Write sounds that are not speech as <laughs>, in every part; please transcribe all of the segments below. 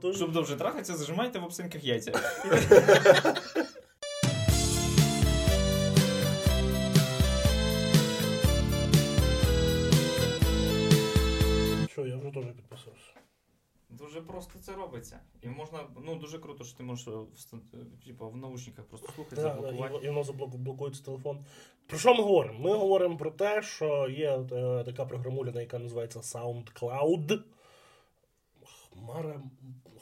Тож- Щоб довше трахатися, зажимайте в обсинках яйця. Що, я вже теж підписався. Дуже просто це робиться. І можна, ну дуже круто, що ти можеш е, е, типу, в наушниках просто слухати, Да, да, заблокувати. і, і воно заблоку- блокується телефон. Про що ми говоримо? Ми говоримо про те, що є е, така програмуляна, яка називається SoundCloud. Хмара,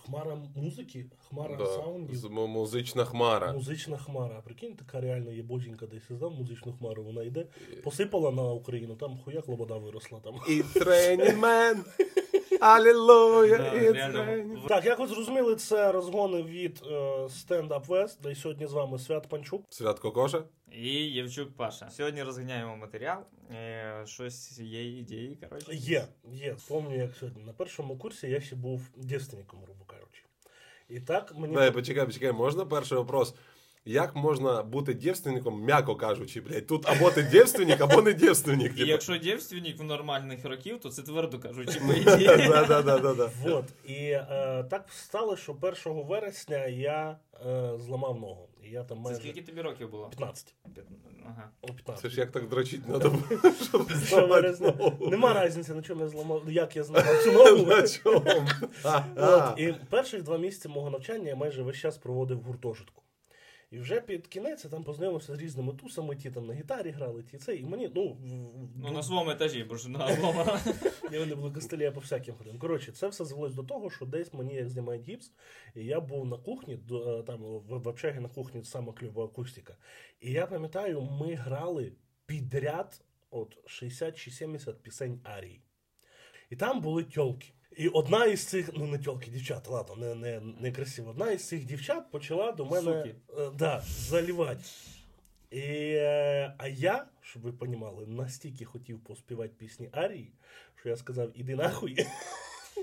хмара музики, хмара Да, саундів. з- музична хмара. Музична хмара. Прикинь, така реально є боженька десь здав музичну хмару. Вона йде, посипала на Україну, там хуяк лобода виросла там. It's raining. <laughs> Алілуя. Так, як ви зрозуміли, це розгони від Stand Up West, де сьогодні з вами Свят Панчук. Святко Коша. І Євчук Паша. Сьогодні розганяємо матеріал. Е, щось є ідеї, коротше. Є, є. Помню, як сьогодні. На першому курсі я ще був дівственником, грубо кажучи. І так мені. Дай, почекай, почекай, можна перший вопрос? Як можна бути дівственником, м'яко кажучи, блядь? Тут або ти дівственник, або не дівственник. І типу. якщо дівственник в нормальних років, то це твердо кажучи, по <laughs> ідеї. Вот. І е, так стало, що 1 вересня я е, зламав ногу. І я там Це скільки тобі років було? 15. П'ят- Ага. О, 15. Це ж як так дрочить треба було, <laughs> щоб зламати ногу. Нема різниці, на чому я зламав, як я зламав цю ногу. На чому? А, <laughs> а. От, і перших два місяці мого навчання я майже весь час проводив в гуртожитку. І вже під кінець я там познайомився з різними тусами, ті там на гітарі грали, ті це. І мені, ну, Ну на своєму етажі, бо ж на. Я <laughs> вони були костелі, по всяким ходив. Коротше, це все звелось до того, що десь мені як знімають гіпс, і я був на кухні, е, там в, общагі на кухні сама кльова акустика. І я пам'ятаю, ми грали підряд от 60 чи 70 пісень Арії. І там були тьолки. І одна із цих, ну не тьолки, дівчат, ладно, не, не, не красиво. Одна із цих дівчат почала до мене Суки. е, да, залівати. І, е, а я, щоб ви розуміли, настільки хотів поспівати пісні Арії, що я сказав, іди нахуй.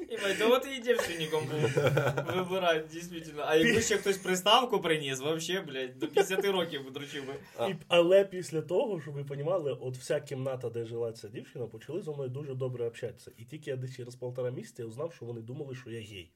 І майже от і дівчинником був. Вибирати, дійсно. А якби ще хтось приставку приніс, вообще, блядь, до 50 років дрочив би. А. І, але після того, щоб ви розуміли, от вся кімната, де жила ця дівчина, почали зі мною дуже добре общатися. І тільки я десь через полтора місяця узнав, що вони думали, що я гей.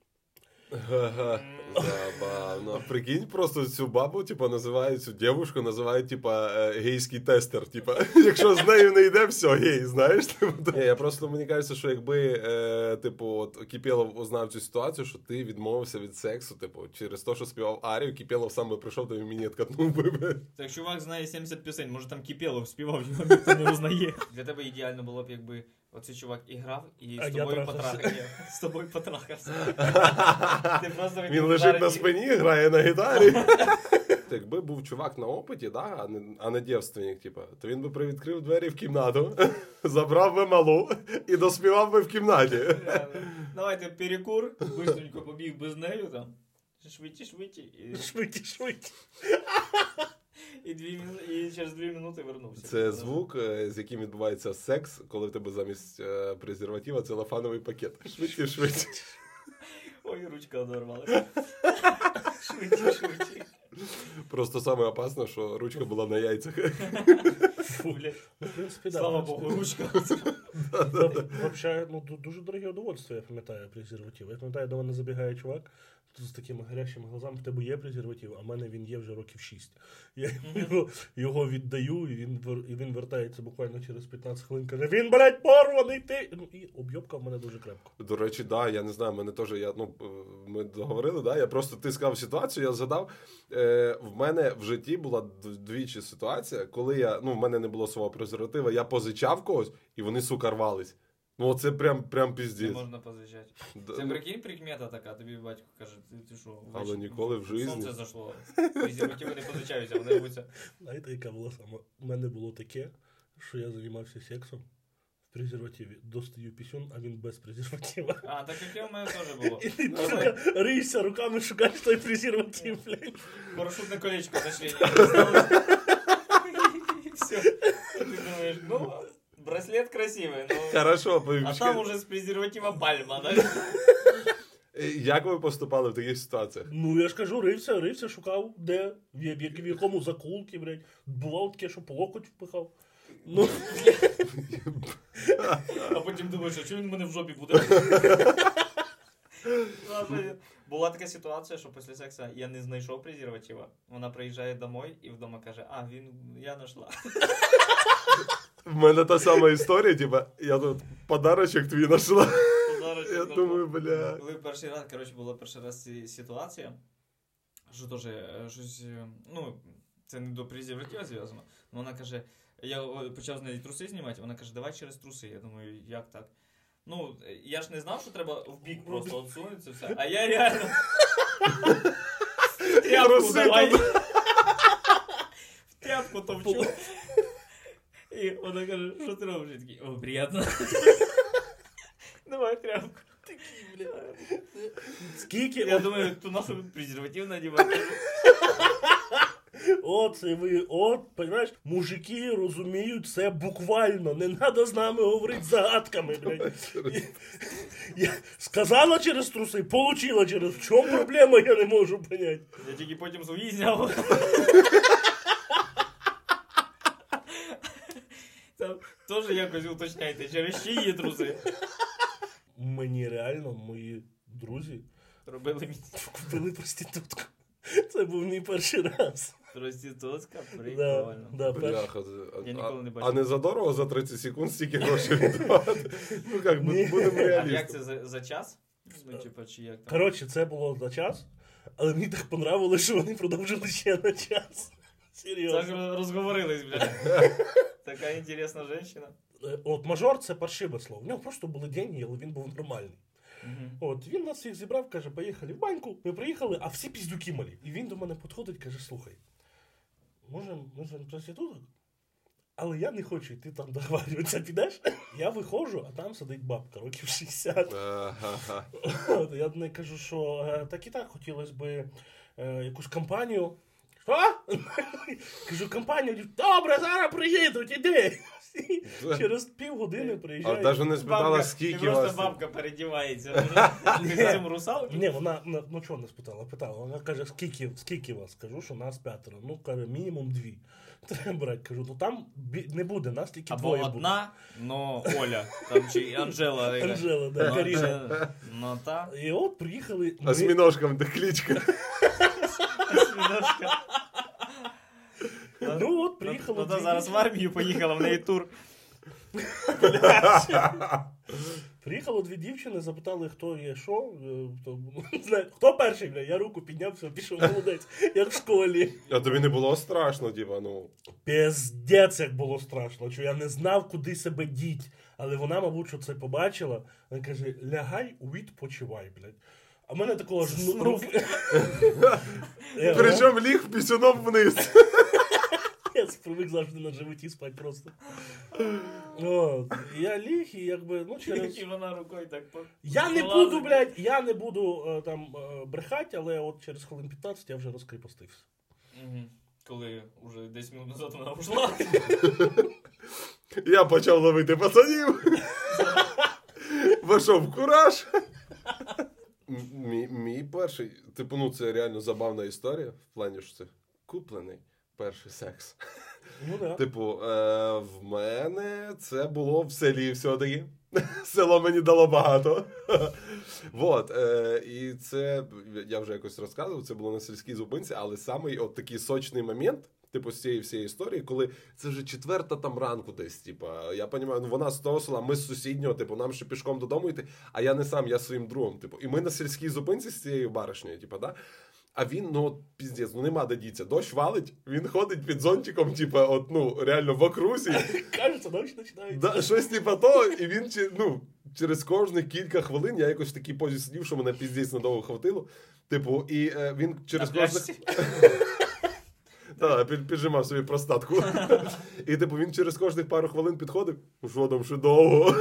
Забавно. Прикинь, просто цю бабу, типа, називають цю дівушку, називають, типа, е, гейський тестер. Типа, <laughs> якщо з нею не йде, все, гей, знаєш? Типу, Ні, я просто мені кажеться, що якби, е, типу, от Кіпєлов узнав цю ситуацію, що ти відмовився від сексу, типу, через те, що співав Арію, Кіпєлов сам би прийшов, то він мені откатнув би. Так чувак знає 70 пісень, може там Кипєлов співав, його ніхто не узнає. Для тебе ідеально було б, якби оцей чувак і грав, і з тобою трахався. потрахався. З тобою потрахався. <laughs> Ти просто Він лежить на спині, грає на гітарі. Якби був чувак на опиті, да, а не, а не дівственник, типа, то він би привідкрив двері в кімнату, <laughs> забрав би малу і доспівав би в кімнаті. Давайте перекур, быстренько побіг без нею там. Швидше, швидше. І, Швидкі, швидкі. І, дві, і через дві минути вернувся. Це звук, е, з яким відбувається секс, коли в тебе замість е, презерватива целофановий пакет. Швидше, швидше. Ой, ручка одорвалася. <laughs> Швидше, швидше. Просто саме опасно, що ручка була на яйцях. Слава Богу, ручка. <laughs> Взагалі, ну, дуже дороге удовольствие, я пам'ятаю, презерватив. Я пам'ятаю, до мене забігає чувак з такими гарячими глазами, в тебе є презерватив, а в мене він є вже років 6. Я його, його віддаю, і він, і він вертається буквально через 15 хвилин, каже, він, блядь, порваний ти! Ну, і об'єбка в мене дуже крепко. До речі, да, я не знаю, мене теж я, ну, е, ми договорили, да, я просто ти сказав ситуацію, я згадав. Е, в мене в житті була двічі ситуація, коли я, ну, в мене не було свого презерватива, я позичав когось, і вони, сука, рвались. Ну, це прям, прям Не піздець. можна позичати. Да, Це ну, прикинь, прикмета така, тобі батько каже, ти, ти що, Але ніколи в житті. Сонце зайшло. Презервативи не позичаються, вони рвуться. Знаєте, яка була сама? У мене було таке, що я займався сексом в презервативі. Достаю пісюн, а він без презерватива. А, так як і у мене теж було. І ти сука, риєшся руками, шукаєш той презерватив, блядь. Парашютне колечко нашли. <laughs> Все. Ти думаєш, ну, браслет красивий, ну. Хорошо, А там уже з презерватива пальма, да? Е, Як ви поступали в таких ситуаціях? Ну, я ж кажу, рився, рився, шукав, де, в, я- в, в якому закулки, блядь. Бувало таке, що по локоть впихав. Ну, А потім думаєш, а чого він мене в жопі буде? Була така ситуація, що після сексу я не знайшов презерватива. Вона приїжджає домой і вдома каже: А, він я знайшла. В мене та сама історія, типа, я тут подарочок твій знайшла. Я думаю, бля. Коли перший раз, коротше, була перший раз ці- ситуація, що теж е, щось, е, ну, це не до презерватива зв'язано. Вона каже, я почав з неї труси знімати, вона каже, давай через труси. Я думаю, як так? Ну, я ж не знав, що треба в бік просто отсунутися все. А я реально. В тряпку давай. В тряпку товчу. Каже, що ти робиш? Я такий, о, приємно. <laughs> Давай тряпку. Скільки Я думаю, ту нашу презерватив надівати. <laughs> От це ви, от, понимаєш, мужики розуміють це буквально. Не треба з нами говорити загадками, блядь. Я сказала через труси, получила через. В чому проблема, я не можу поняти. Я тільки потім свої зняв. Там теж якось уточняйте, через чиї труси. Мені реально мої друзі Робили мені купили проститутку. Це був мій перший раз. проститутка, прикольно. да, перший. Бляха, Я ніколи не бачив. а не задорого за 30 секунд стільки грошей віддавати. Ну як, Ні. бу- будемо А як реалістами. це за, за час? Ну, типа, чи як там? Коротше, це було за час, але мені так понравилось, що вони продовжили ще на час. Так розговорились, блядь. <laughs> Така інтересна жінка. Е, От мажор це паршиве слово. В нього просто були деньги, але він був нормальний. Мгм. От він нас всіх зібрав, каже, поїхали в баньку. Ми приїхали, а всі піздюки малі. І він до мене підходить, каже: слухай, може, може проституток? Але я не хочу йти там договарюватися, підеш? Я виходжу, а там сидить бабка, років 60. От, я неї кажу, що е, так і так хотілося б е, якусь компанію. Що? <laughs> Кажу, компанію. Добре, зараз приїдуть, іди. Через півгодини А приїжджає. навіть не спитала, Бабка, скільки просто вас. бабка передівається. <laughs> Цьому русалки? Ні, вона ну, ну чого не спитала, питала. Вона каже, скільки, скільки вас? Кажу, що нас п'ятеро. Ну, каже, мінімум дві. <laughs> Треба брати. Кажу, ну там не буде, нас тільки Або двоє одна, но Оля. Там чи Анжела. Анжела, да, Ну, Каріна. Ну та. І от приїхали. А ми- з міножком де кличка. Осьминожка. Ну от приїхали. Ну та зараз в армію поїхала, в неї тур. Приїхало дві дівчини, запитали, хто є що. е, Хто, хто перший, бля? Я руку підняв, все, пішов молодець, як в школі. А тобі не було страшно, типа, ну. Піздець, як було страшно, що я не знав, куди себе діть. Але вона, мабуть, що це побачила. Вона каже: лягай, відпочивай, блядь. А в мене такого ж ну, Причому ліг пісюном вниз. Я привик завжди на животі спати просто. От. Я ліг і якби, ну через. <laughs> І вона рукою так по- Я не буду, блядь, я не буду е, там е, брехати, але от через хвилин 15 я вже розкріпостився. Коли вже 10 минут назад вона ушла. Я почав ловити пацанів. Вийшов в кураж. Мій, мій перший, типу, ну це реально забавна історія, в плані, що це куплений перший секс. Ну да. Типу, е, в мене це було в селі все-таки. <laughs> Село мені дало багато. <laughs> вот, е, і це я вже якось розказував, це було на сільській зупинці, але самий от такий сочний момент. Типу, з цієї всієї історії, коли це вже четверта там ранку десь. Типа, я розумію, ну вона з того села, ми з сусіднього, типу, нам ще пішком додому йти, а я не сам, я своїм другом. Типу, і ми на сільській зупинці з цією баришнею, типу, да? А він, ну, от, піздець, ну нема де діться. Дощ валить, він ходить під зонтиком, типу, от, ну, реально в окрузі. <laughs> Кажеться, дощ починається. Да, щось типу того, і він ну, через кожних кілька хвилин я якось в такій позі сидів, що мене піздець надовго хватило. Типу, і е, він через На кожних. <laughs> Так, під, піджимав собі простатку. <laughs> І типу він через кожних пару хвилин підходив. Ну що там, ще довго.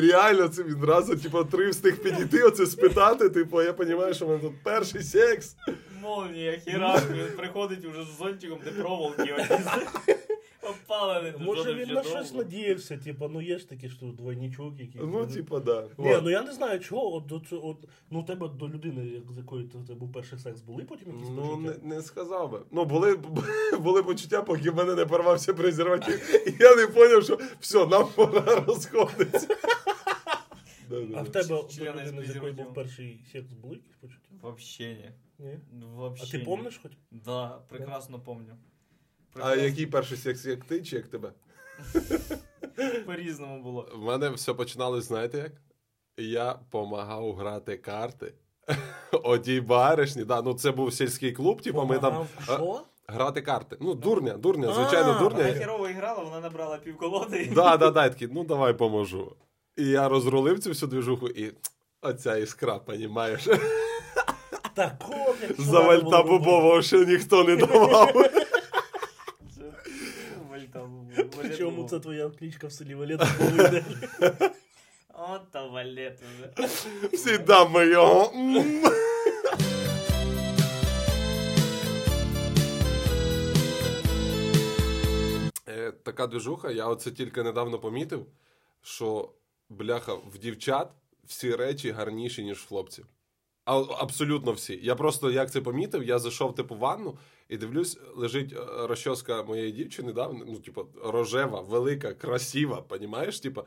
Реально, це відразу, типу, три встиг підійти, оце спитати. Типу, я розумію, що в мене тут перший секс. Молнія, хіра, він приходить уже з зонтиком, де проволоки. Опалений. Може він на щось надіявся, типу, ну є ж такі що двойничок, які. Ну, типу, да. Ні, ну я не знаю чого, от, до цього- от, ну у тебе до людини, як, з якою ти- це був перший секс, були потім якісь Ну, почуття? не, не сказав би. Ну, були, <laughs> були почуття, поки в мене не порвався презерватив. І я не зрозумів, що все, нам пора розходитися. <laughs> А в тебе з людини, з якої був перший секс, були якісь почуття? Вообще не. Ні? Ну, А ти помниш хоч? Да, прекрасно помню. А який перший секс, як ти чи як тебе? <laughs> По-різному було. В мене все починалось, знаєте як? Я помагав грати карти. <laughs> Одій баришні, да, ну це був сільський клуб, типу, ми там Що? грати карти. Ну, дурня, дурня, звичайно, А, дурня. Вона херово грала, вона набрала півколоди. Да, да, да, <laughs> такий, ну давай поможу. І я розрулив цю всю движуху, і оця іскра, понімаєш? Такого, За вальта бубового ще ніхто не давав. Причому це твоя кличка в селі Валет буде. <laughs> От та валет уже. Всі дами його. Е, Така движуха, я оце тільки недавно помітив, що бляха в дівчат всі речі гарніші, ніж в хлопців. А, абсолютно всі. Я просто як це помітив, я зайшов типу в ванну і дивлюсь, лежить е, розчоска моєї дівчини, да? ну, типу, рожева, велика, красива, понімаєш? Типу,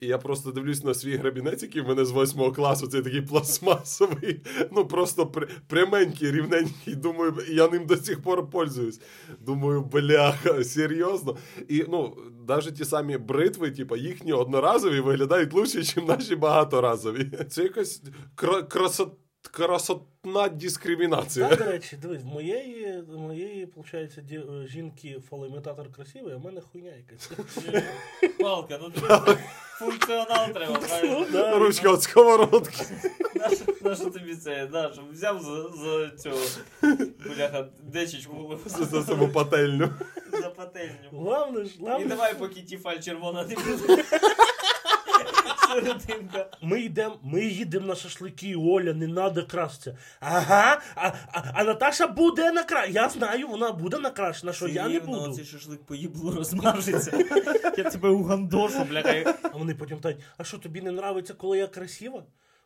і я просто дивлюсь на свій грабінець, який в мене з восьмого класу, це такий пластмасовий, <laughs> ну просто пряменький, рівненький. Думаю, я ним до сих пор пользуюсь. Думаю, бляха, серйозно. І ну, навіть ті самі бритви, типу, їхні одноразові виглядають лучше, ніж наші багаторазові. Це якась кра- красот, красотна дискримінація. Так, до речі, дивись, в моєї, моєї, виходить, ді- жінки фалоімітатор красивий, а в мене хуйня якась. Палка, ну функціонал треба, правильно? Ну. Ручка від сковородки. Нащо- тобі це? Да, щоб взяв за, за цього бляха дечечку За, за саму пательню. за пательню. Главне ж, І главне, давай, поки тіфаль червона не буде. Серединка. ми йдемо, ми їдемо на шашлики, Оля, не треба красться. Ага, а, а, а Наташа буде накрашена. Я знаю, вона буде накрашена, що я не буду. Цей шашлик по їблу розмажеться. Я тебе угандошу, бляха. А вони потім питають, а що тобі не нравиться, коли я красива?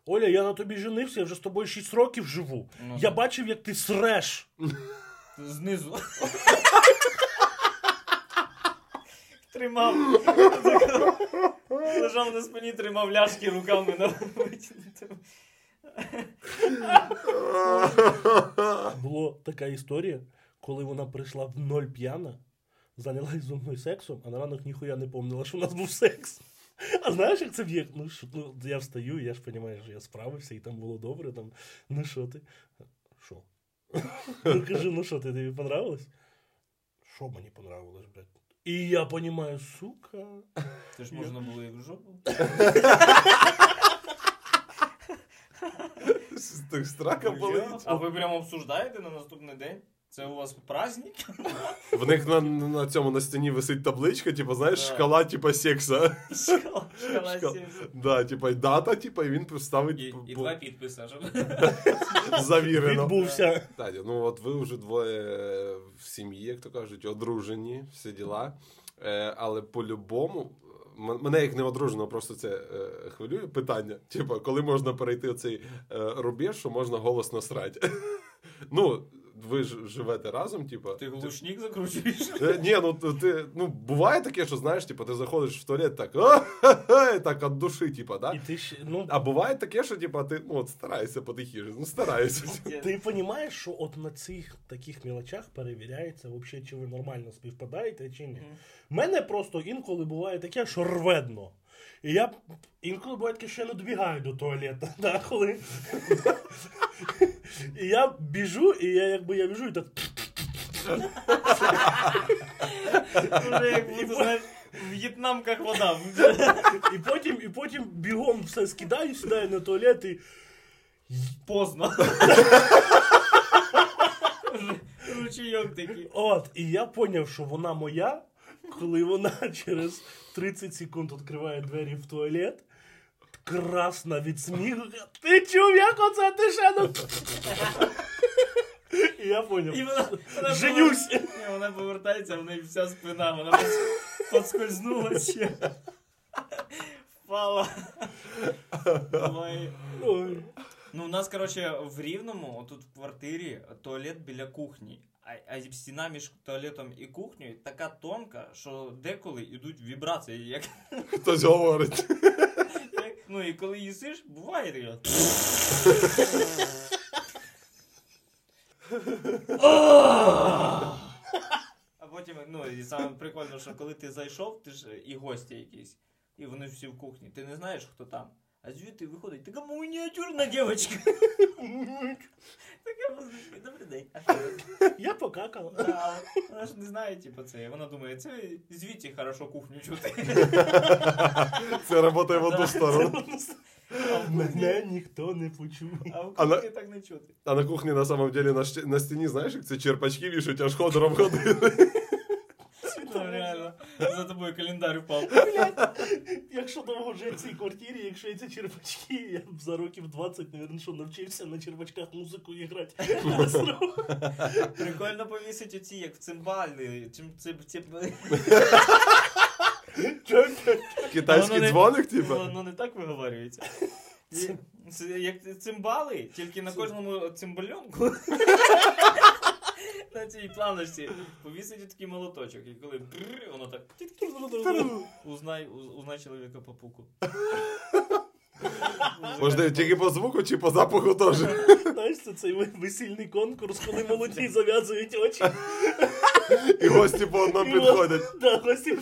Оля, я на тобі женився, я вже з тобою 6 років живу. Ну, я да. бачив, як ти среш. Знизу. Тримав. Лежав на спині, тримав ляшки руками на витягнутими. Була така історія, коли вона прийшла в ноль п'яна, зайнялась зі мною сексом, а на ранок ніхуя не помнила, що у нас був секс. А знаєш, як це б'є? Ну, що, ну, я встаю, я ж розумію, що я справився, і там було добре. Там, ну що ти? Що? <laughs> Ну кажу, ну що ти, тобі понравилось? Що мені понравилось, блядь? І я понимаю, сука. Це ж можна було і в жопу. Так страка болить. А ви прямо обсуждаєте на наступний день? Це у вас праздник? В них на, на цьому на стіні висить табличка, типу, знаєш, Да. шкала, типу, секса. Шкала шкала сім. Да, типа, і дата, типа, і він поставить І, і два підписи, щоб <laughs> завірено. Відбувся. Таня, ну от ви вже двоє в сім'ї, як то кажуть, одружені, всі діла. Е, але по-любому, мене як не одружено, просто це е, хвилює питання. Типа, коли можна перейти оцей е, рубеж, що можна голосно срати. <laughs> Ну, ви ж живете разом, типа. ти глушник закручуєш. Е, Ні, ну ти ну буває таке, що знаєш, типу, ти заходиш в туалет так, так від душі, типу, да? І ти ще, ну, А буває таке, що типу, ти ну, от стараєшся потихіше, ну стараєшся. <laughs> Ти розумієш, що от на цих таких мілочах перевіряється, взагалі, чи ви нормально співпадаєте, чи ні. Мгм. Мене просто інколи буває таке, що рведно. І я інколи таке, що не добігаю до туалету. <laughs> Да, коли... <laughs> і я біжу, і я якби я біжу і так. Уже як знаєш, в в'єтнамках вода. І потім, і потім бігом все скидаю, сідаю на туалет і. Поздно. Вже Ручейок такий. От, і я зрозумів, що вона моя, коли вона <laughs> через 30 секунд відкриває двері в туалет, красна від сміху. Ти чув, як оце ти ще не... <laughs> І я І вона, вона Женюсь. повер- Ні, вона повертається, в неї вся спина, вона пос- <laughs> подскользнула. Впала. Ну, у нас, коротше, в Рівному, тут в квартирі, туалет біля кухні. А, стіна між туалетом і кухнею така тонка, що деколи йдуть вібрації. Як, Хтось говорить. як, Ну і коли їсиш, буває таке. А потім, ну, і саме прикольно, що коли ти зайшов, ти ж і гості якісь, і вони всі в кухні, ти не знаєш, хто там. А звідти виходить така мініатюрна дівчинка. Така добрий день. А що ви?» Я покакала. Да, Вона ж не знає, типу, це. Вона думає, це звідти хорошо кухню чути. Це працює в одну сторону. А Мене ніхто не почує. а в на- кухні так не чути. А на кухні на самом деле на стіні, знаєш, як це черпачки вішають, аж ходором ходили. Ну, реально. За тобою календар впав. Якщо довго жив в цій квартирі, якщо є ці черпачки, я б за років 20, мабуть, що навчився на черпачках музику грати. Прикольно повісить оці, як в ці- Китайський дзвоник, типу. Воно не так виговорюється. Як цимбали, тільки на кожному цимбальонку. На цій планочці повісить такий молоточок, і коли бррр, воно так узнай, узнай чоловіка по пуку. Можливо, тільки по звуку чи по запаху теж. Знаєш, це цей весільний конкурс, коли молоді зав'язують очі. І гості по одному підходять. <laughs> Да, гості.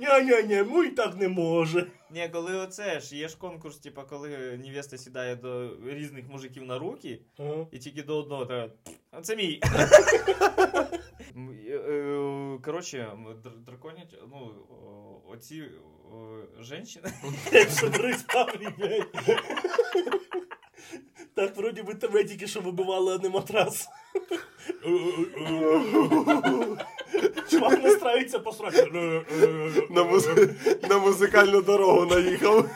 Ня-ня-ня, мой так не може. Ні, коли оце ж є ж конкурс, типа, коли невеста сідає до різних мужиків на руки, Ага. і тільки до одного та «А це мій. <laughs> М, е, е, Коротше, м, др- драконять, ну, о, оці о, женщини. Як соберись Павлі, блядь. Так, вроді би тебе тільки що вибивали, а не матрас. Чувак настраюється по сраці. На, музи... на музикальну дорогу наїхав.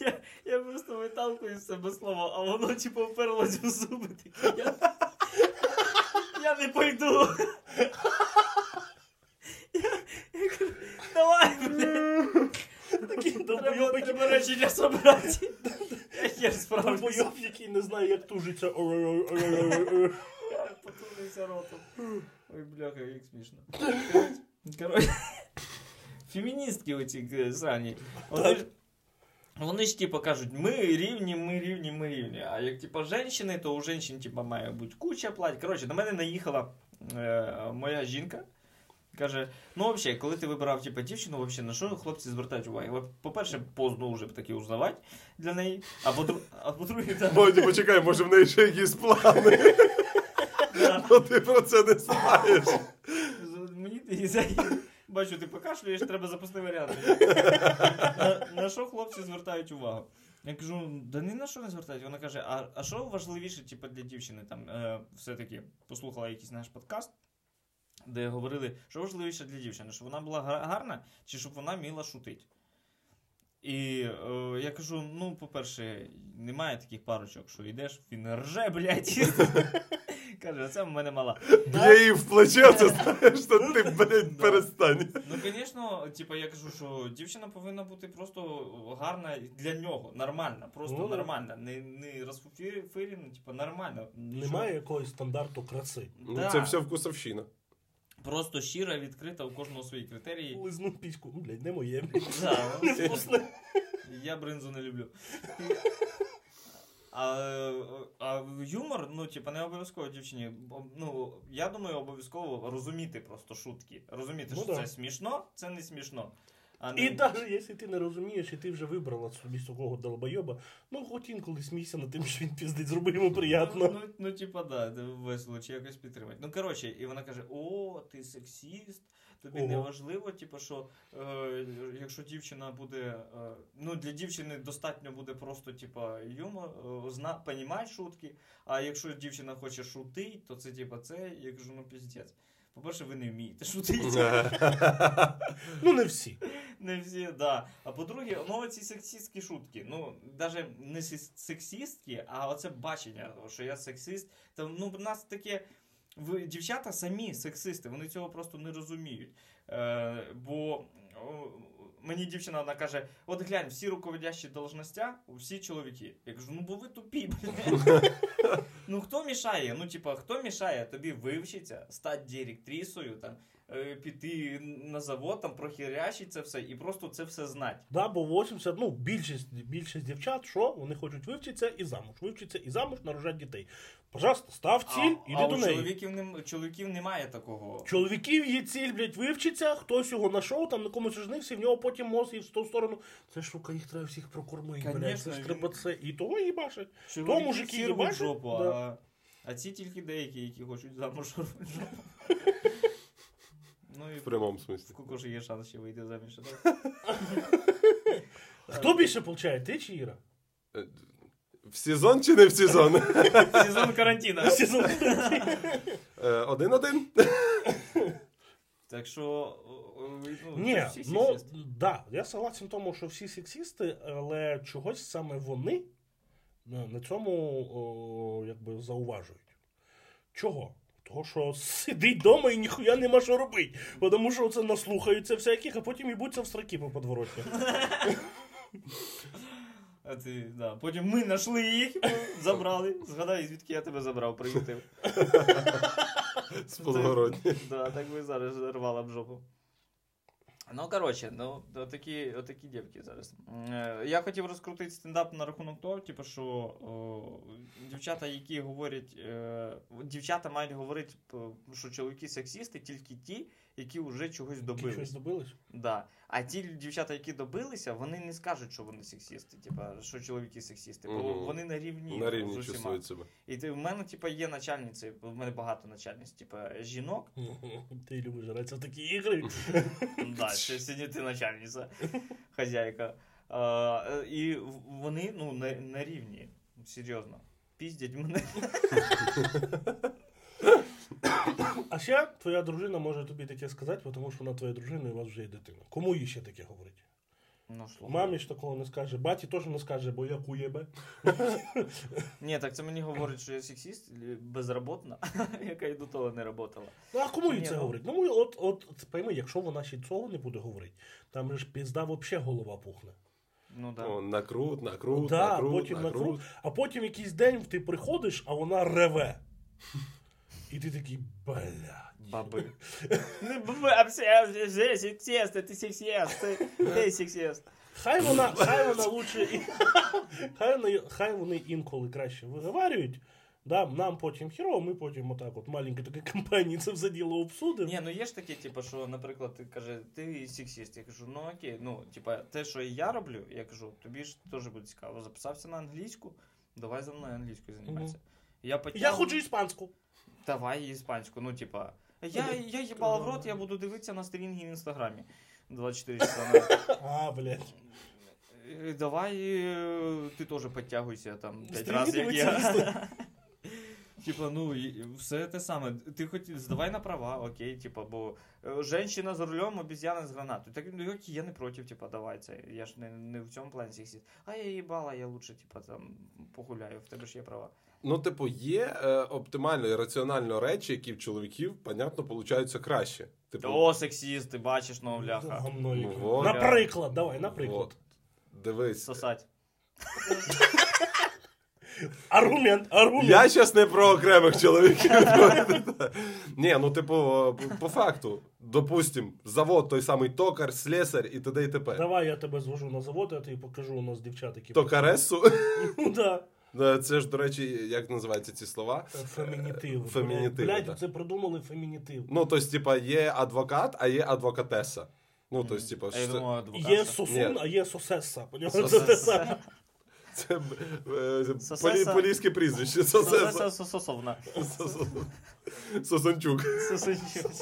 Я, я просто виталкую з себе слово, а воно типу вперлось у зуби. Я не пойду. Я, я кажу, давай, блядь. Такий Треба, речення собрати. Я хер справлюсь. довбойоб, який не знає, як тужиться. <laughs> Я ротом. Ой, бляха, як смішно. Коротше, феміністки оці е, срані. Вони ж, вони ж типу кажуть, ми рівні, ми рівні, ми рівні. А як типу жінки, то у жінок типу, має бути куча плать. Коротше, до мене наїхала е, моя жінка. Каже, ну взагалі, коли ти вибирав типу, дівчину, вообще, на що хлопці звертають увагу? По-перше, поздно вже таки узнавати для неї. А по-друге, а по-друге, Боді, почекай, може в неї ще якісь плани. Ну ти про це не знаєш. Мені бачу, ти покашлюєш, треба запасний варіант. На, що хлопці звертають увагу? Я кажу, да ні на що не звертають. Вона каже: а, а що важливіше, типу, для дівчини? Там е, все-таки послухала якийсь наш подкаст, де говорили, що важливіше для дівчини, щоб вона була гарна, чи щоб вона вміла шутити. І е, я кажу: ну, по-перше, немає таких парочок, що йдеш, він рже, блядь. <laughs> Каже, це в мене мала. Б'є її в плече, це знаєш, що ти, блядь, перестань. Ну, звісно, типу, я кажу, що дівчина повинна бути просто гарна для нього, нормальна, просто Ну, нормальна. Не, не розфуфірена, типу, нормально. Немає якогось стандарту краси. Ну це все вкусовщина. Просто щира, відкрита, у кожного свої критерії. Лизну пічку. Ну, Блядь, не моє. Да, <laughs> не вкусне. Я бринзу не люблю. А, а юмор, ну, типа, не обов'язково дівчині. Ну, я думаю, обов'язково розуміти просто шутки. Розуміти, Ну що да. це смішно, це не смішно. А не... І навіть якщо ти не розумієш, і ти вже вибрала собі такого долбойоба, ну хоч інколи смійся над тим, що він піздить, зроби йому Ну, приємно. ну, ну, типа, да, весело, чи якось підтримати. Ну, коротше, і вона каже: О, ти сексіст, тобі Ого. не важливо, типу, що е, якщо дівчина буде. Е, ну, для дівчини достатньо буде просто, типа, юмор, е, зна, понімати шутки. А якщо дівчина хоче шутити, то це, типа, це, я кажу, ну піздець. По-перше, ви не вмієте шутити. <laughs> Ну не всі. Не всі, да. А по-друге, ну ці сексистські шутки. Ну, навіть не сексистські, а оце бачення, що я сексист. Та, ну, в нас таке. Ви, дівчата самі сексисти, вони цього просто не розуміють. Е, бо о, мені дівчина вона каже: от глянь, всі руководящі должностя, всі чоловіки. Я кажу, ну бо ви тупі, блядь. <laughs> Хто мішає? Ну, типа, хто мішає тобі вивчитися, стати директрисою, там, е, піти на завод, там прохірящить це все, і просто це все знать. Да, бо 80, ну, більшість, більшість дівчат, що вони хочуть вивчитися і замуж. Вивчитися і замуж, народжати дітей. Пожалуйста, став ціль, а, іди а до у неї. чоловіків, нем, чоловіків немає такого. Чоловіків є ціль, блядь, вивчиться, хтось його знайшов, там на комусь женився, і в нього потім мозг і в ту сторону. Це ж, сука, їх треба всіх прокормити, блядь, це ж треба це. І того їбашить. Чоловіки мужики всі рвуть їбашать, жопу, да. А, ці тільки деякі, які хочуть замуж. <laughs> Ну і В прямому в смислі. кого ж є шанс ще вийти заміж. <laughs> Хто більше получає, ти чи Іра? Е, В сезон чи не в сезон? <laughs> Сезон карантину. Сезон. Е, Один-один. Так що. о, ну, Ні, ну да, я согласен в тому, що всі сексісти, але чогось саме вони на на цьому о, якби зауважують. Чого? Того, що сидить вдома і ніхуя нема що робити. Тому що це наслухаються всяких, а потім їбуться в строки по подворотні. А ти, да. Потім ми знайшли їх, забрали. Згадай, звідки я тебе забрав, приютив. З подгородні. Да, так би зараз рвала б жопу. Ну, коротше, ну, отакі, отакі дівки зараз. Е, Я хотів розкрутити стендап на рахунок того, типу, що о, дівчата, які говорять, е, дівчата мають говорити, п- що чоловіки сексісти, тільки ті, які вже чогось добились. щось добились? Да. А ті дівчата, які добилися, вони не скажуть, що вони сексісти, типа, що чоловіки сексісти, бо Мгм. вони на рівні, На рівні з усіма. себе. І ти, в мене, типа, є начальниці, в мене багато начальниць, типа, жінок. Ти любиш гратися в такі ігри. <laughs> Да, ще сьогодні ти начальниця, <laughs> хазяйка. А, і вони ну, на, на рівні. Серйозно. Піздять мене. <laughs> А ще твоя дружина може тобі таке сказати, тому що вона твоя дружина і у вас вже є дитина. Кому їй ще таке говорить? Ну. Мамі ж такого не скаже, баті теж не скаже, бо я куєбе. <laughs> Ні, так це мені говорить, що я сексіст, і безроботна, <laughs> яка й до того не працювала. Ну а кому їй це ну- говорить? Ну от, от пойми, якщо вона ще цього не буде говорити, там ж пізда взагалі голова пухне. Ну да. О, накрут, накрут, да, накрут, потім накрут. накрут, а потім якийсь день ти приходиш, а вона реве. І ти такий, бля. Баби. <laughs> Не баби, а все, сексіст, ти сексіст, ти, ти сексіст. Хай вона, <laughs> хай вона лучше, і- <laughs> хай, вони, хай вони інколи краще виговарюють. Да, нам потім хірово, ми потім отак от маленької такої компанії це все діло обсудимо. Ні, ну є ж таке, типу, що, наприклад, ти каже, ти сексіст. Я кажу, ну окей, ну, типа, те, що і я роблю, я кажу, тобі ж теж буде цікаво. Записався на англійську, давай за мною англійською займайся. Я, Я потягну, хочу іспанську. Давай іспанську, ну, типа. Я, я їбала в рот, я буду дивитися на стрінги в інстаграмі. 24 часа на А, блядь. Е, Давай е, ти теж підтягуйся там 5 Стрільни разів, як дивитися я. <laughs> Типа, ну, і все те саме. Ти хоч здавай на права, окей, типа, бо е, женщина за рулем, обезьяна з гранатою. Так, ну окей, я не проти, типа, давай це. Я ж не, не в цьому плані сексіст. А я їбала, я лучше, типа, там погуляю, в тебе ж є права. Ну, типу, є е, оптимально і раціонально речі, які в чоловіків, понятно, получаються краще. Типу, О, сексіст, ти бачиш, ну, бляха. Гамно яке. Ну, вот. Наприклад, давай, наприклад. от, дивись. Сосать. <laughs> Аргумент, аргумент. Я щас не про окремих чоловіків. Ні, ну, типу, по факту, допустим, завод той самий токар, слесар і т.д. і т.п. Давай я тебе звожу на завод, я тобі покажу у нас дівчат, які. Токаресу. Ну, <laughs> да. Е, Це ж, до речі, як називаються ці слова? Фемінітив. Фемінітиви, Блядь, так. це придумали фемінітив. Ну, тобто, типа, є адвокат, а є адвокатеса. Ну, тобто, типа, адвокат. Є сосун, а є сосеса. Сосеса. Це це е, поліське прізвище. Сососовна. Сосончук. Сосончук.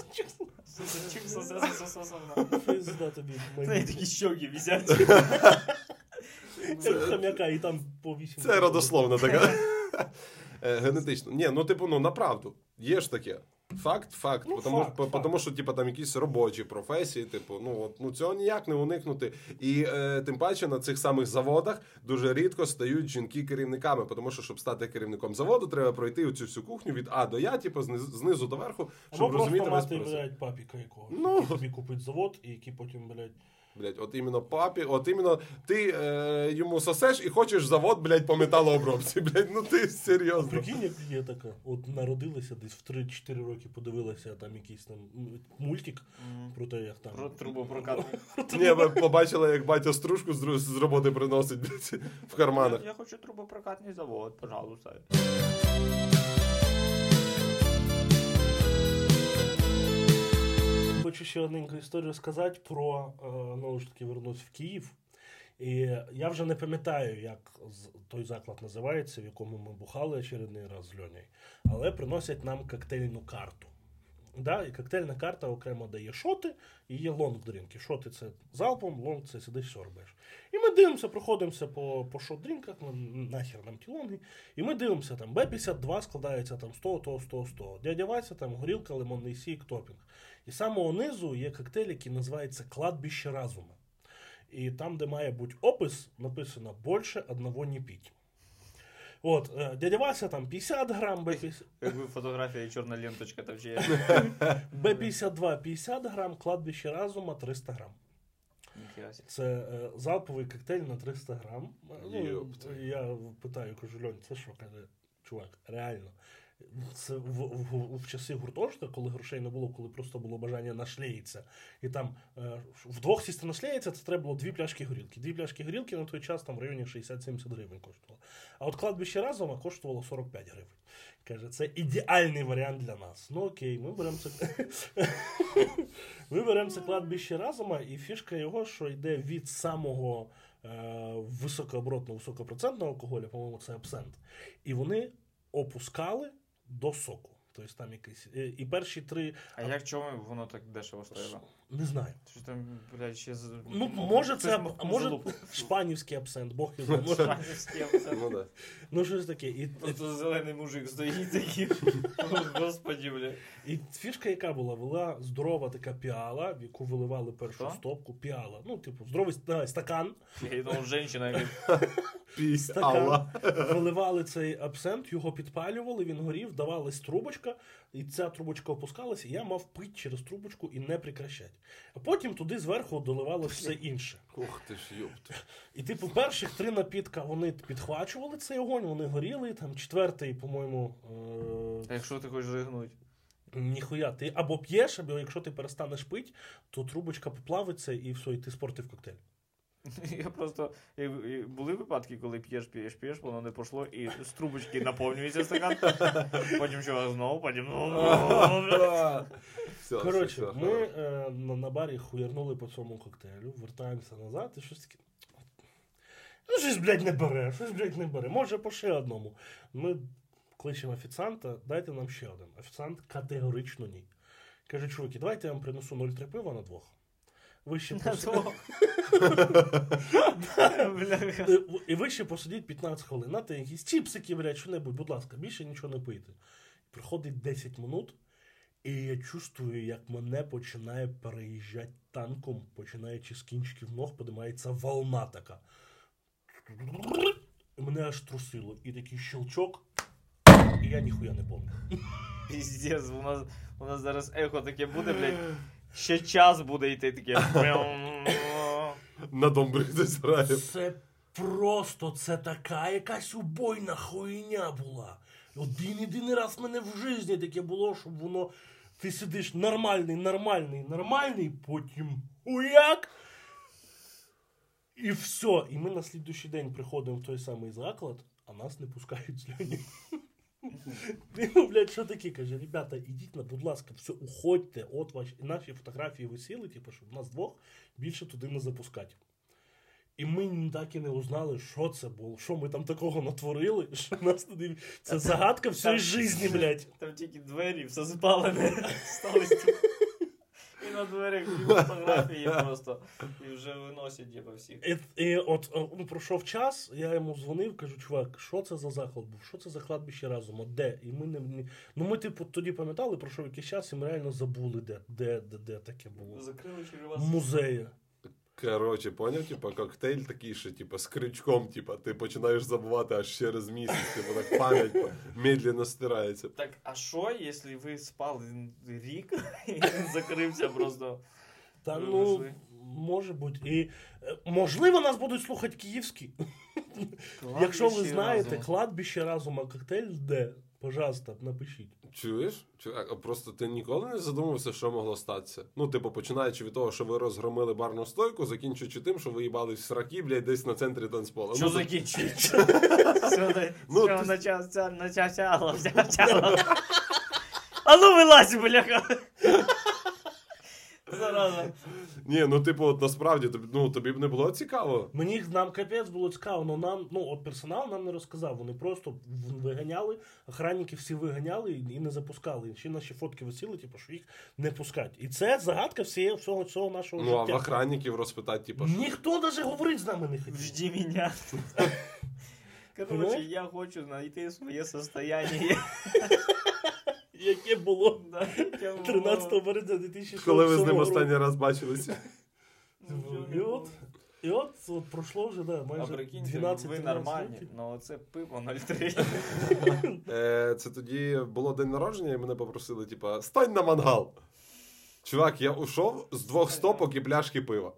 Сосончук, Сосеса Сососовна. Пизда тобі. Такі щоки. Як хам'яка, і там по вісім. Це родословна така. Е, Генетично. Ні, ну типу, ну направду. Є ж таке. Факт, факт. Ну, тому, факт, по- факт. що, типу, там якісь робочі професії, типу, ну от ну цього ніяк не уникнути. І е, тим паче на цих самих заводах дуже рідко стають жінки керівниками, тому що, щоб стати керівником заводу, треба пройти оцю всю кухню від А до Я, типу, знизу, знизу до верху, щоб Або розуміти мати, блядь, папіка якого. Ну. який тобі купить завод, і який потім, блядь, Блять, от іменно папі, от іменно ти е, йому сосеш і хочеш завод, блять, по металообробці. <laughs> Блять, ну ти серйозно. Прикинь, як є така. От народилася десь в 3-4 роки, подивилася там якийсь там мультик про те, як там. Про трубопрокат. <laughs> Ні, ви побачила, як батя стружку з, з роботи приносить блядь, в карманах. Я хочу трубопрокатний завод, пожалуйста. Хочу ще одненьку історію сказати про е, знову ж таки вернусь в Київ. І я вже не пам'ятаю, як той заклад називається, в якому ми бухали очередний раз з Льоні, Але приносять нам коктейльну карту. Да, і коктейльна карта окремо дає шоти і є лонг-дрінки. Шоти це залпом, long це сидиш сьорбеш. І ми дивимося, проходимося по, по шот-дрінках, ну, нахер нам ті лонги. І ми дивимося, там Б-52 складається там 100, то 100, 100. Дядя Вася, там горілка, лимонний сік, топінг. І самого низу є коктейль, який називається Кладбище разума. І там, де має бути опис, написано більше одного не піть. От, е, дядя Вася там 50 грам, Б-50. Якби фотографія і чорна ленточка там ще є. Б-52 50 грам, кладбище разума 300 грам. Це е, залповий коктейль на 300 грам. Ну, я питаю, кажу, Льонь, це що? Каже, чувак, реально. Це в, в, в часи гуртожитка, коли грошей не було, коли просто було бажання нашлеїтися. І там е, вдвох сісти нашлеїться, це треба було дві пляшки горілки. Дві пляшки горілки на той час там в районі 60-70 гривень коштувало. А от кладбище разом коштувало 45 гривень. Каже, це ідеальний варіант для нас. Ну окей, ми беремо це. <laughs> Ми беремо це кладбище разома, і фішка його, що йде від самого е, високооборотного, високопроцентного алкоголя, по-моєму, це абсент. І вони опускали до соку. Тобто там якийсь. е, І перші три А як чому воно так дешево стояло? Не знаю. Що там, блядь, ще з... Ну, може, це а може шпанівський абсент, Бог його знає. Може, Шпанівський абсент. Ну, да. ну щось таке. І, Просто зелений мужик стоїть такий. О, <laughs> Господи, бля. і фішка, яка була, була здорова така піала, в яку виливали першу Що? стопку. Піала. Ну, типу, здоровий давай, стакан. Я думав, жінка. <laughs> Пісь, Стакан. Виливали цей абсент, його підпалювали, він горів, давалась трубочка, і ця трубочка опускалась, і я мав пити через трубочку і не прекращати. А потім туди зверху доливалось все інше. Ух ти ж, ёпта. І типу, перших три напітка вони підхвачували цей огонь, вони горіли. Там четвертий, по-моєму, е- А якщо ти хочеш ригнути? ніхуя, ти або п'єш, або якщо ти перестанеш пити, то трубочка поплавиться і все, і ти спортив коктейль. <laughs> Я просто були випадки, коли п'єш, п'єш, п'єш, воно не пішло, і з трубочки наповнюється стакан. <laughs> Потім чувак знову, потім <laughs> Коротше, ми е, на, на барі хуярнули по цьому коктейлю, вертаємося назад, і щось таке. Ну, щось, блядь, не бере, щось, блядь, не бере. Може, по ще одному. Ми кличемо офіціанта, дайте нам ще один. Офіціант категорично ні. Каже, чуваки, давайте я вам принесу 0,3 пива на двох. Ви ще посидіть, <laughs> Бляха. і ви ще посидіть 15 хвилин. Нате якісь чіпсики, блядь, що-небудь, будь ласка, більше нічого не пийте. Приходить 10 минут, і я чувствую, як мене починає переїжджати танком, починаючи з кінчиків ног, подимається волна така. І мене аж трусило. І такий щелчок, і я ніхуя не помню. Піздець, у нас, у нас зараз ехо таке буде, блядь. Ще час буде йти таке. На дом хтось грає. Це просто це така якась убойна хуйня була. Один єдиний раз в мене в житті таке було, щоб воно. Ти сидиш нормальний, нормальний, нормальний, потім уяк. І все. І ми на слідуючий день приходимо в той самий заклад, а нас не пускають з Льоні. Ну, блядь, що таке? Каже, ребята, ідіть на, будь ласка, все, уходьте, от ваші наші фотографії висіли, типу, щоб нас двох більше туди не запускати. І ми так і не узнали, що це було, що ми там такого натворили, що нас туди. Це загадка всієї житті, блядь. Там тільки двері, все запалене. <laughs> Сталося. На дверях і фотографії просто. І вже виносять діба всіх. І, і от е, ну, пройшов час, я йому дзвонив, кажу, чувак, що це за заклад був? Що це за кладбище разом? От де? І ми не, не... Ну ми, типу, тоді пам'ятали, пройшов якийсь час, і ми реально забули, де, де, де, де таке було. Закрили через вас. музеї. Коротше, поняв, типа коктейль такий, що типа з крючком, типа, ти починаєш забувати аж через місяць, типу так пам'ять медленно стирається. Так, а що, якщо ви спали рік <laughs> і він закрився просто? Та Ви ну, вийшли. Може бути. І е, можливо, нас будуть слухати київські. Якщо ви Кладбище знаєте, разуму. кладбище разума коктейль, де, пожалуйста, напишіть. Чуєш? Чувак, а просто ти ніколи не задумався, що могло статися? Ну, типу, починаючи від того, що ви розгромили барну стойку, закінчуючи тим, що ви їбались в сраки, блядь, десь на центрі танцпола. Що ну, закінчується? <laughs> Ну, А ну вилазь, бляха! Зараза. Ні, ну типу, от насправді тобі, ну, тобі б не було цікаво. Мені нам капець було цікаво, але нам, ну от персонал нам не розказав. Вони просто виганяли, охранники всі виганяли і не запускали. І ще наші фотки висіли, типу, що їх не пускать. І це загадка всієї всього цього нашого Ну, а в охранників розпитати, типу, що? Ніхто навіть говорити з нами не хотів. Жди меня. <laughs> Короче, я хочу знайти своє состояние. <laughs> Яке було Да, яке було. 13 березня 2006 Коли ви з ним останній раз бачилися? Ну, І от, і от, от пройшло вже да, А майже прикиньте, 12 ви нормальні, ну це пиво 0,3. Е, це тоді було день народження, і мене попросили, типа, стань на мангал. Чувак, я ушов з двох стопок і пляшки пива.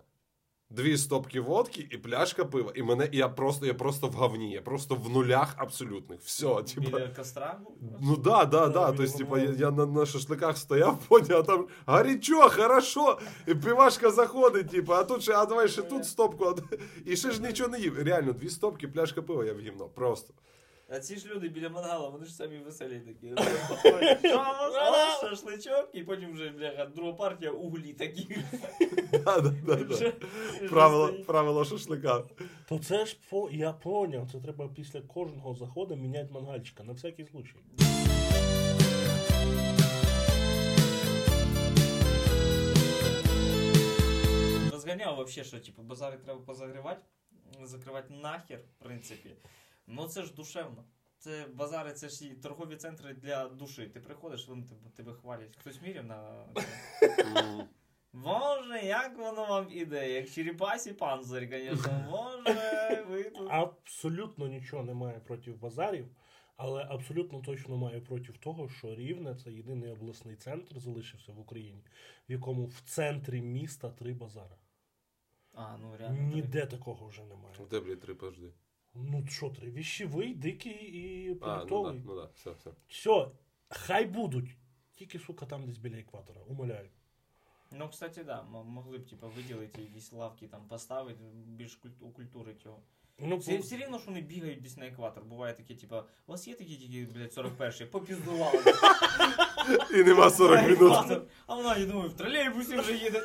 Дві стопки водки і пляшка пива. І мене і я просто я просто в говні, я просто в нулях абсолютних. Все, типа. Біля костра? Ну да, да, да. Тобто, типа, я, я на, на шашликах стояв, <laughs> поняв, а там гарячо, хорошо. І пивашка заходить, типа, а тут ще, а давай ще тут стопку. І ще ж нічого не їв. Реально, дві стопки, пляшка пива, я в гівно. Просто. А ці ж люди біля мангала, вони ж самі веселі такі. Підходять, <laughs> Що у вас? А, Шашличок, і потім вже, бляха, друга партія углі такі. Да, да, да, да. Вже- Правило, вже правило шашлика. То це ж по я поняв, це треба після кожного заходу міняти мангальчика на всякий случай. Розганяв вообще, що типу, базари треба позагрівати, закривати нахер, в принципі. Ну це ж душевно. Це базари, це ж і торгові центри для душі. Ти приходиш, вони тебе, тебе хвалять. Хтось міряв на. <laughs> Боже, як воно вам іде? Як черепасі панцир, звісно. Боже, ви тут. Абсолютно нічого немає проти базарів, але абсолютно точно маю проти того, що Рівне це єдиний обласний центр залишився в Україні, в якому в центрі міста три базари. А, ну реально. Ніде такого вже немає. Де, блядь, три пожди. Ну що три? Віщевий, дикий і А, ну да, ну да, все, все. Все, хай будуть. Тільки, сука, там десь біля екватора, умоляю. Ну, кстати, да, могли б типа виділити якісь лавки там поставити, більш культ- культури його. Ну, Все, все рівно, що вони бігають десь на екватор. Буває таке, типа, у вас є такі тільки, блядь, 41-й, попіздували. І нема 40 На минут. А вона, я думаю, в тролейбусі вже їде.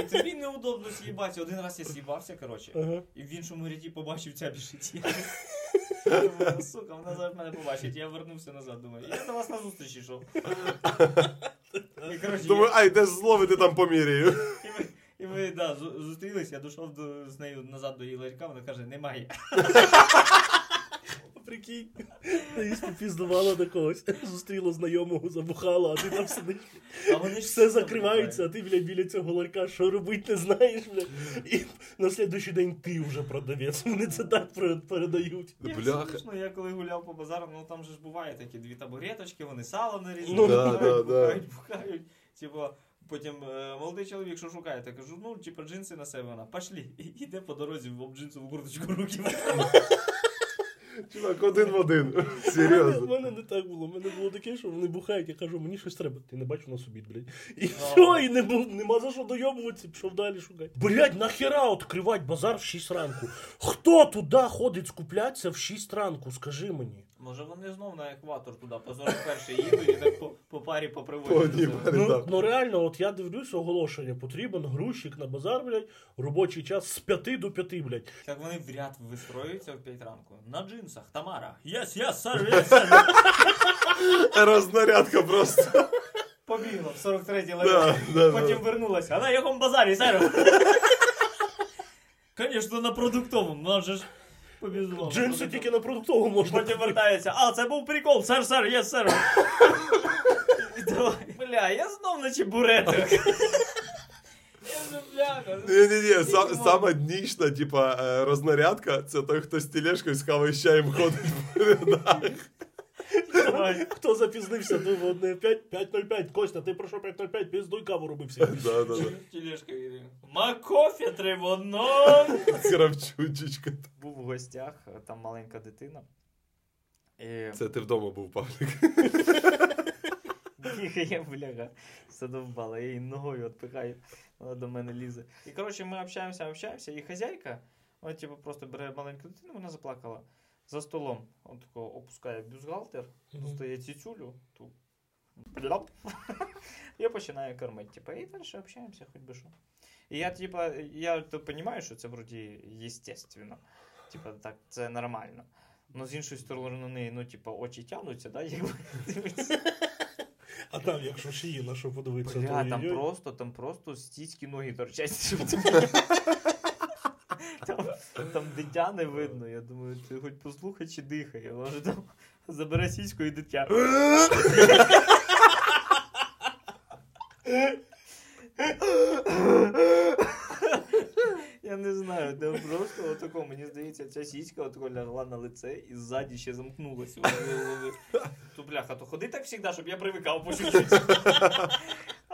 І тобі неудобно з'їбатися. Один раз я з'їбався, коротше, Ага. і в іншому ряді побачив ця біжить. Я думаю, сука, вона зараз мене побачить. Я вернувся назад, думаю, я до вас на зустріч йшов. І, коротше, Думаю, я- ай, де зловити там поміряю. і ми, да, зу- зустрілись, я дійшов до, з нею назад до її ларька, вона каже, немає. <laughs> Прикинь, її попіздувала до когось, зустріла знайомого, забухала, а ти там сидиш. А вони ж Все закривається, а ти, блядь, біля цього ларька, що робити не знаєш, блядь. І на слідуючий день ти вже продавець. Вони це так пер- передають. Я Бляха. смішно, я коли гуляв по базару, ну там же ж буває такі дві табуреточки, вони сало нарізають, Ну, да, бухають, да, да. бухають, бухають. Типу, потім е, молодий чоловік, що шукає, я кажу, ну, типу, джинси на себе вона, пошлі. І йде по дорозі в джинсову курточку руки. Чувак, один в один. У мене, Серйозно. не так було. У мене було таке, що вони бухають, я кажу, мені щось треба. Ти не бачив на собі, блядь. І все, і не бу- нема за що дойобуватися, пішов далі шукати. Блядь, нахера відкривати базар в 6 ранку? Хто туди ходить скуплятися в 6 ранку? Скажи мені. Може вони знов на екватор туди, по 41 їдуть і так по, по парі По поприводять. Ну, ну реально, от я дивлюся оголошення, потрібен грузчик на базар, блядь, робочий час з 5 до 5, блядь. Так вони в ряд вистроюються в 5 ранку. На джинсах, Тамара. Єс, єс, сер, єс, сер. Рознарядка просто. Побігла в 43-й Да, да, Потім да. вернулася. А на якому базарі, sir? Звісно, на продуктовому, вона же ж побіжала. Джинси тільки на продуктову можна. Потім вертається. А, це був прикол, sir, sir, yes, sir. Бля, я знов на чебуретах. Ні-ні-ні, сама днічна, типа, е, рознарядка, це той, хто з тілешкою з чаєм ходить в рядах. Ой. Хто запізнився до одне 5, 5.05. Костя, ти про що 5.05? Піздуй каву роби всі. <laughs> Да, да, да. Тележка їде. Ма кофе треба одно. <laughs> Кравчучечка. Був в гостях, там маленька дитина. І... Це ти вдома був, Павлік. <laughs> Бігає, бляга, задовбала, я її ногою відпихаю, вона до мене лізе. І коротше, ми общаємося, общаємося, і хазяйка, вона типу просто бере маленьку дитину, вона заплакала за столом. Он тако опускає бюстгальтер, достає цицюлю, ту. Я починаю кормити, типу, і далі общаємося, хоч би що. І я, типа, я то розумію, що це вроді естественно. Типа, так, це нормально. Ну, з іншої сторони, ну, типа, очі тягнуться, да, якби <laughs> дивитися. А там, якщо шиї на що подивитися, Бля, то там просто, там просто стільки ноги торчать. <laughs> <laughs> ти- Там, дитя не видно. Я думаю, ти хоч послухай чи дихає. Може там забере сіську і дитя. Я не знаю, там просто отако, мені здається, ця сіська отако лягла на лице і ззаді ще замкнулася. То бляха, то ходи так завжди, щоб я привикав по чуть-чуть.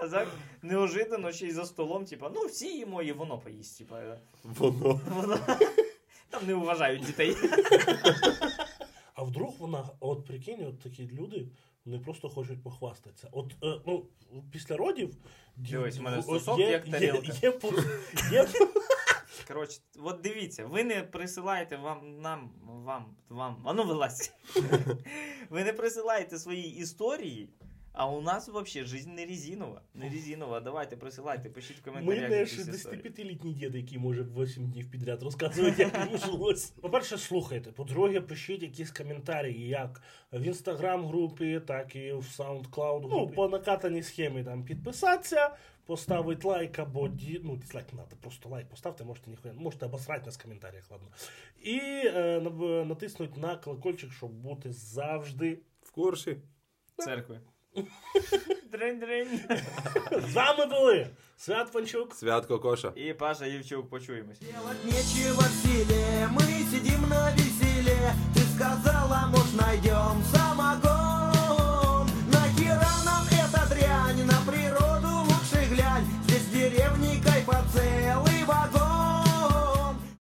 А так неожиданно ще й за столом, типа, ну всі їмо, і воно поїсть. Типа, Воно. воно... Там не вважають дітей. А вдруг вона, от прикинь, от такі люди, вони просто хочуть похвастатися. От е, ну, після родів Дивись, у мене сосок, є, як тарілка. є, є, Коротше, от дивіться, ви не присилаєте вам нам, вам, вам, а ну вилазь. Ви не присилаєте свої історії, а у нас взагалі життя не резинова. Не резинова. Давайте присилайте, пишіть в Ми не якісь історії. 65-літній дід, який може 8 днів підряд розказувати, як йому <laughs> жилось. По-перше, слухайте. По-друге, пишіть якісь коментарі, як в інстаграм-групі, так і в SoundCloud. Ну, по накатаній схемі там підписатися, поставити лайк або ді... ну, дизлайк не треба, просто лайк поставте, можете ніхуя, можете обосрати нас в коментарях, ладно. І е, натиснути на колокольчик, щоб бути завжди. В курсі. Церкви. Дринь-дринь. З вами були Свят Панчук. Святко Коша. І Паша Євчук, почуємось. Делать нечего в силе, мы сидим на веселе Ты сказала, может найдем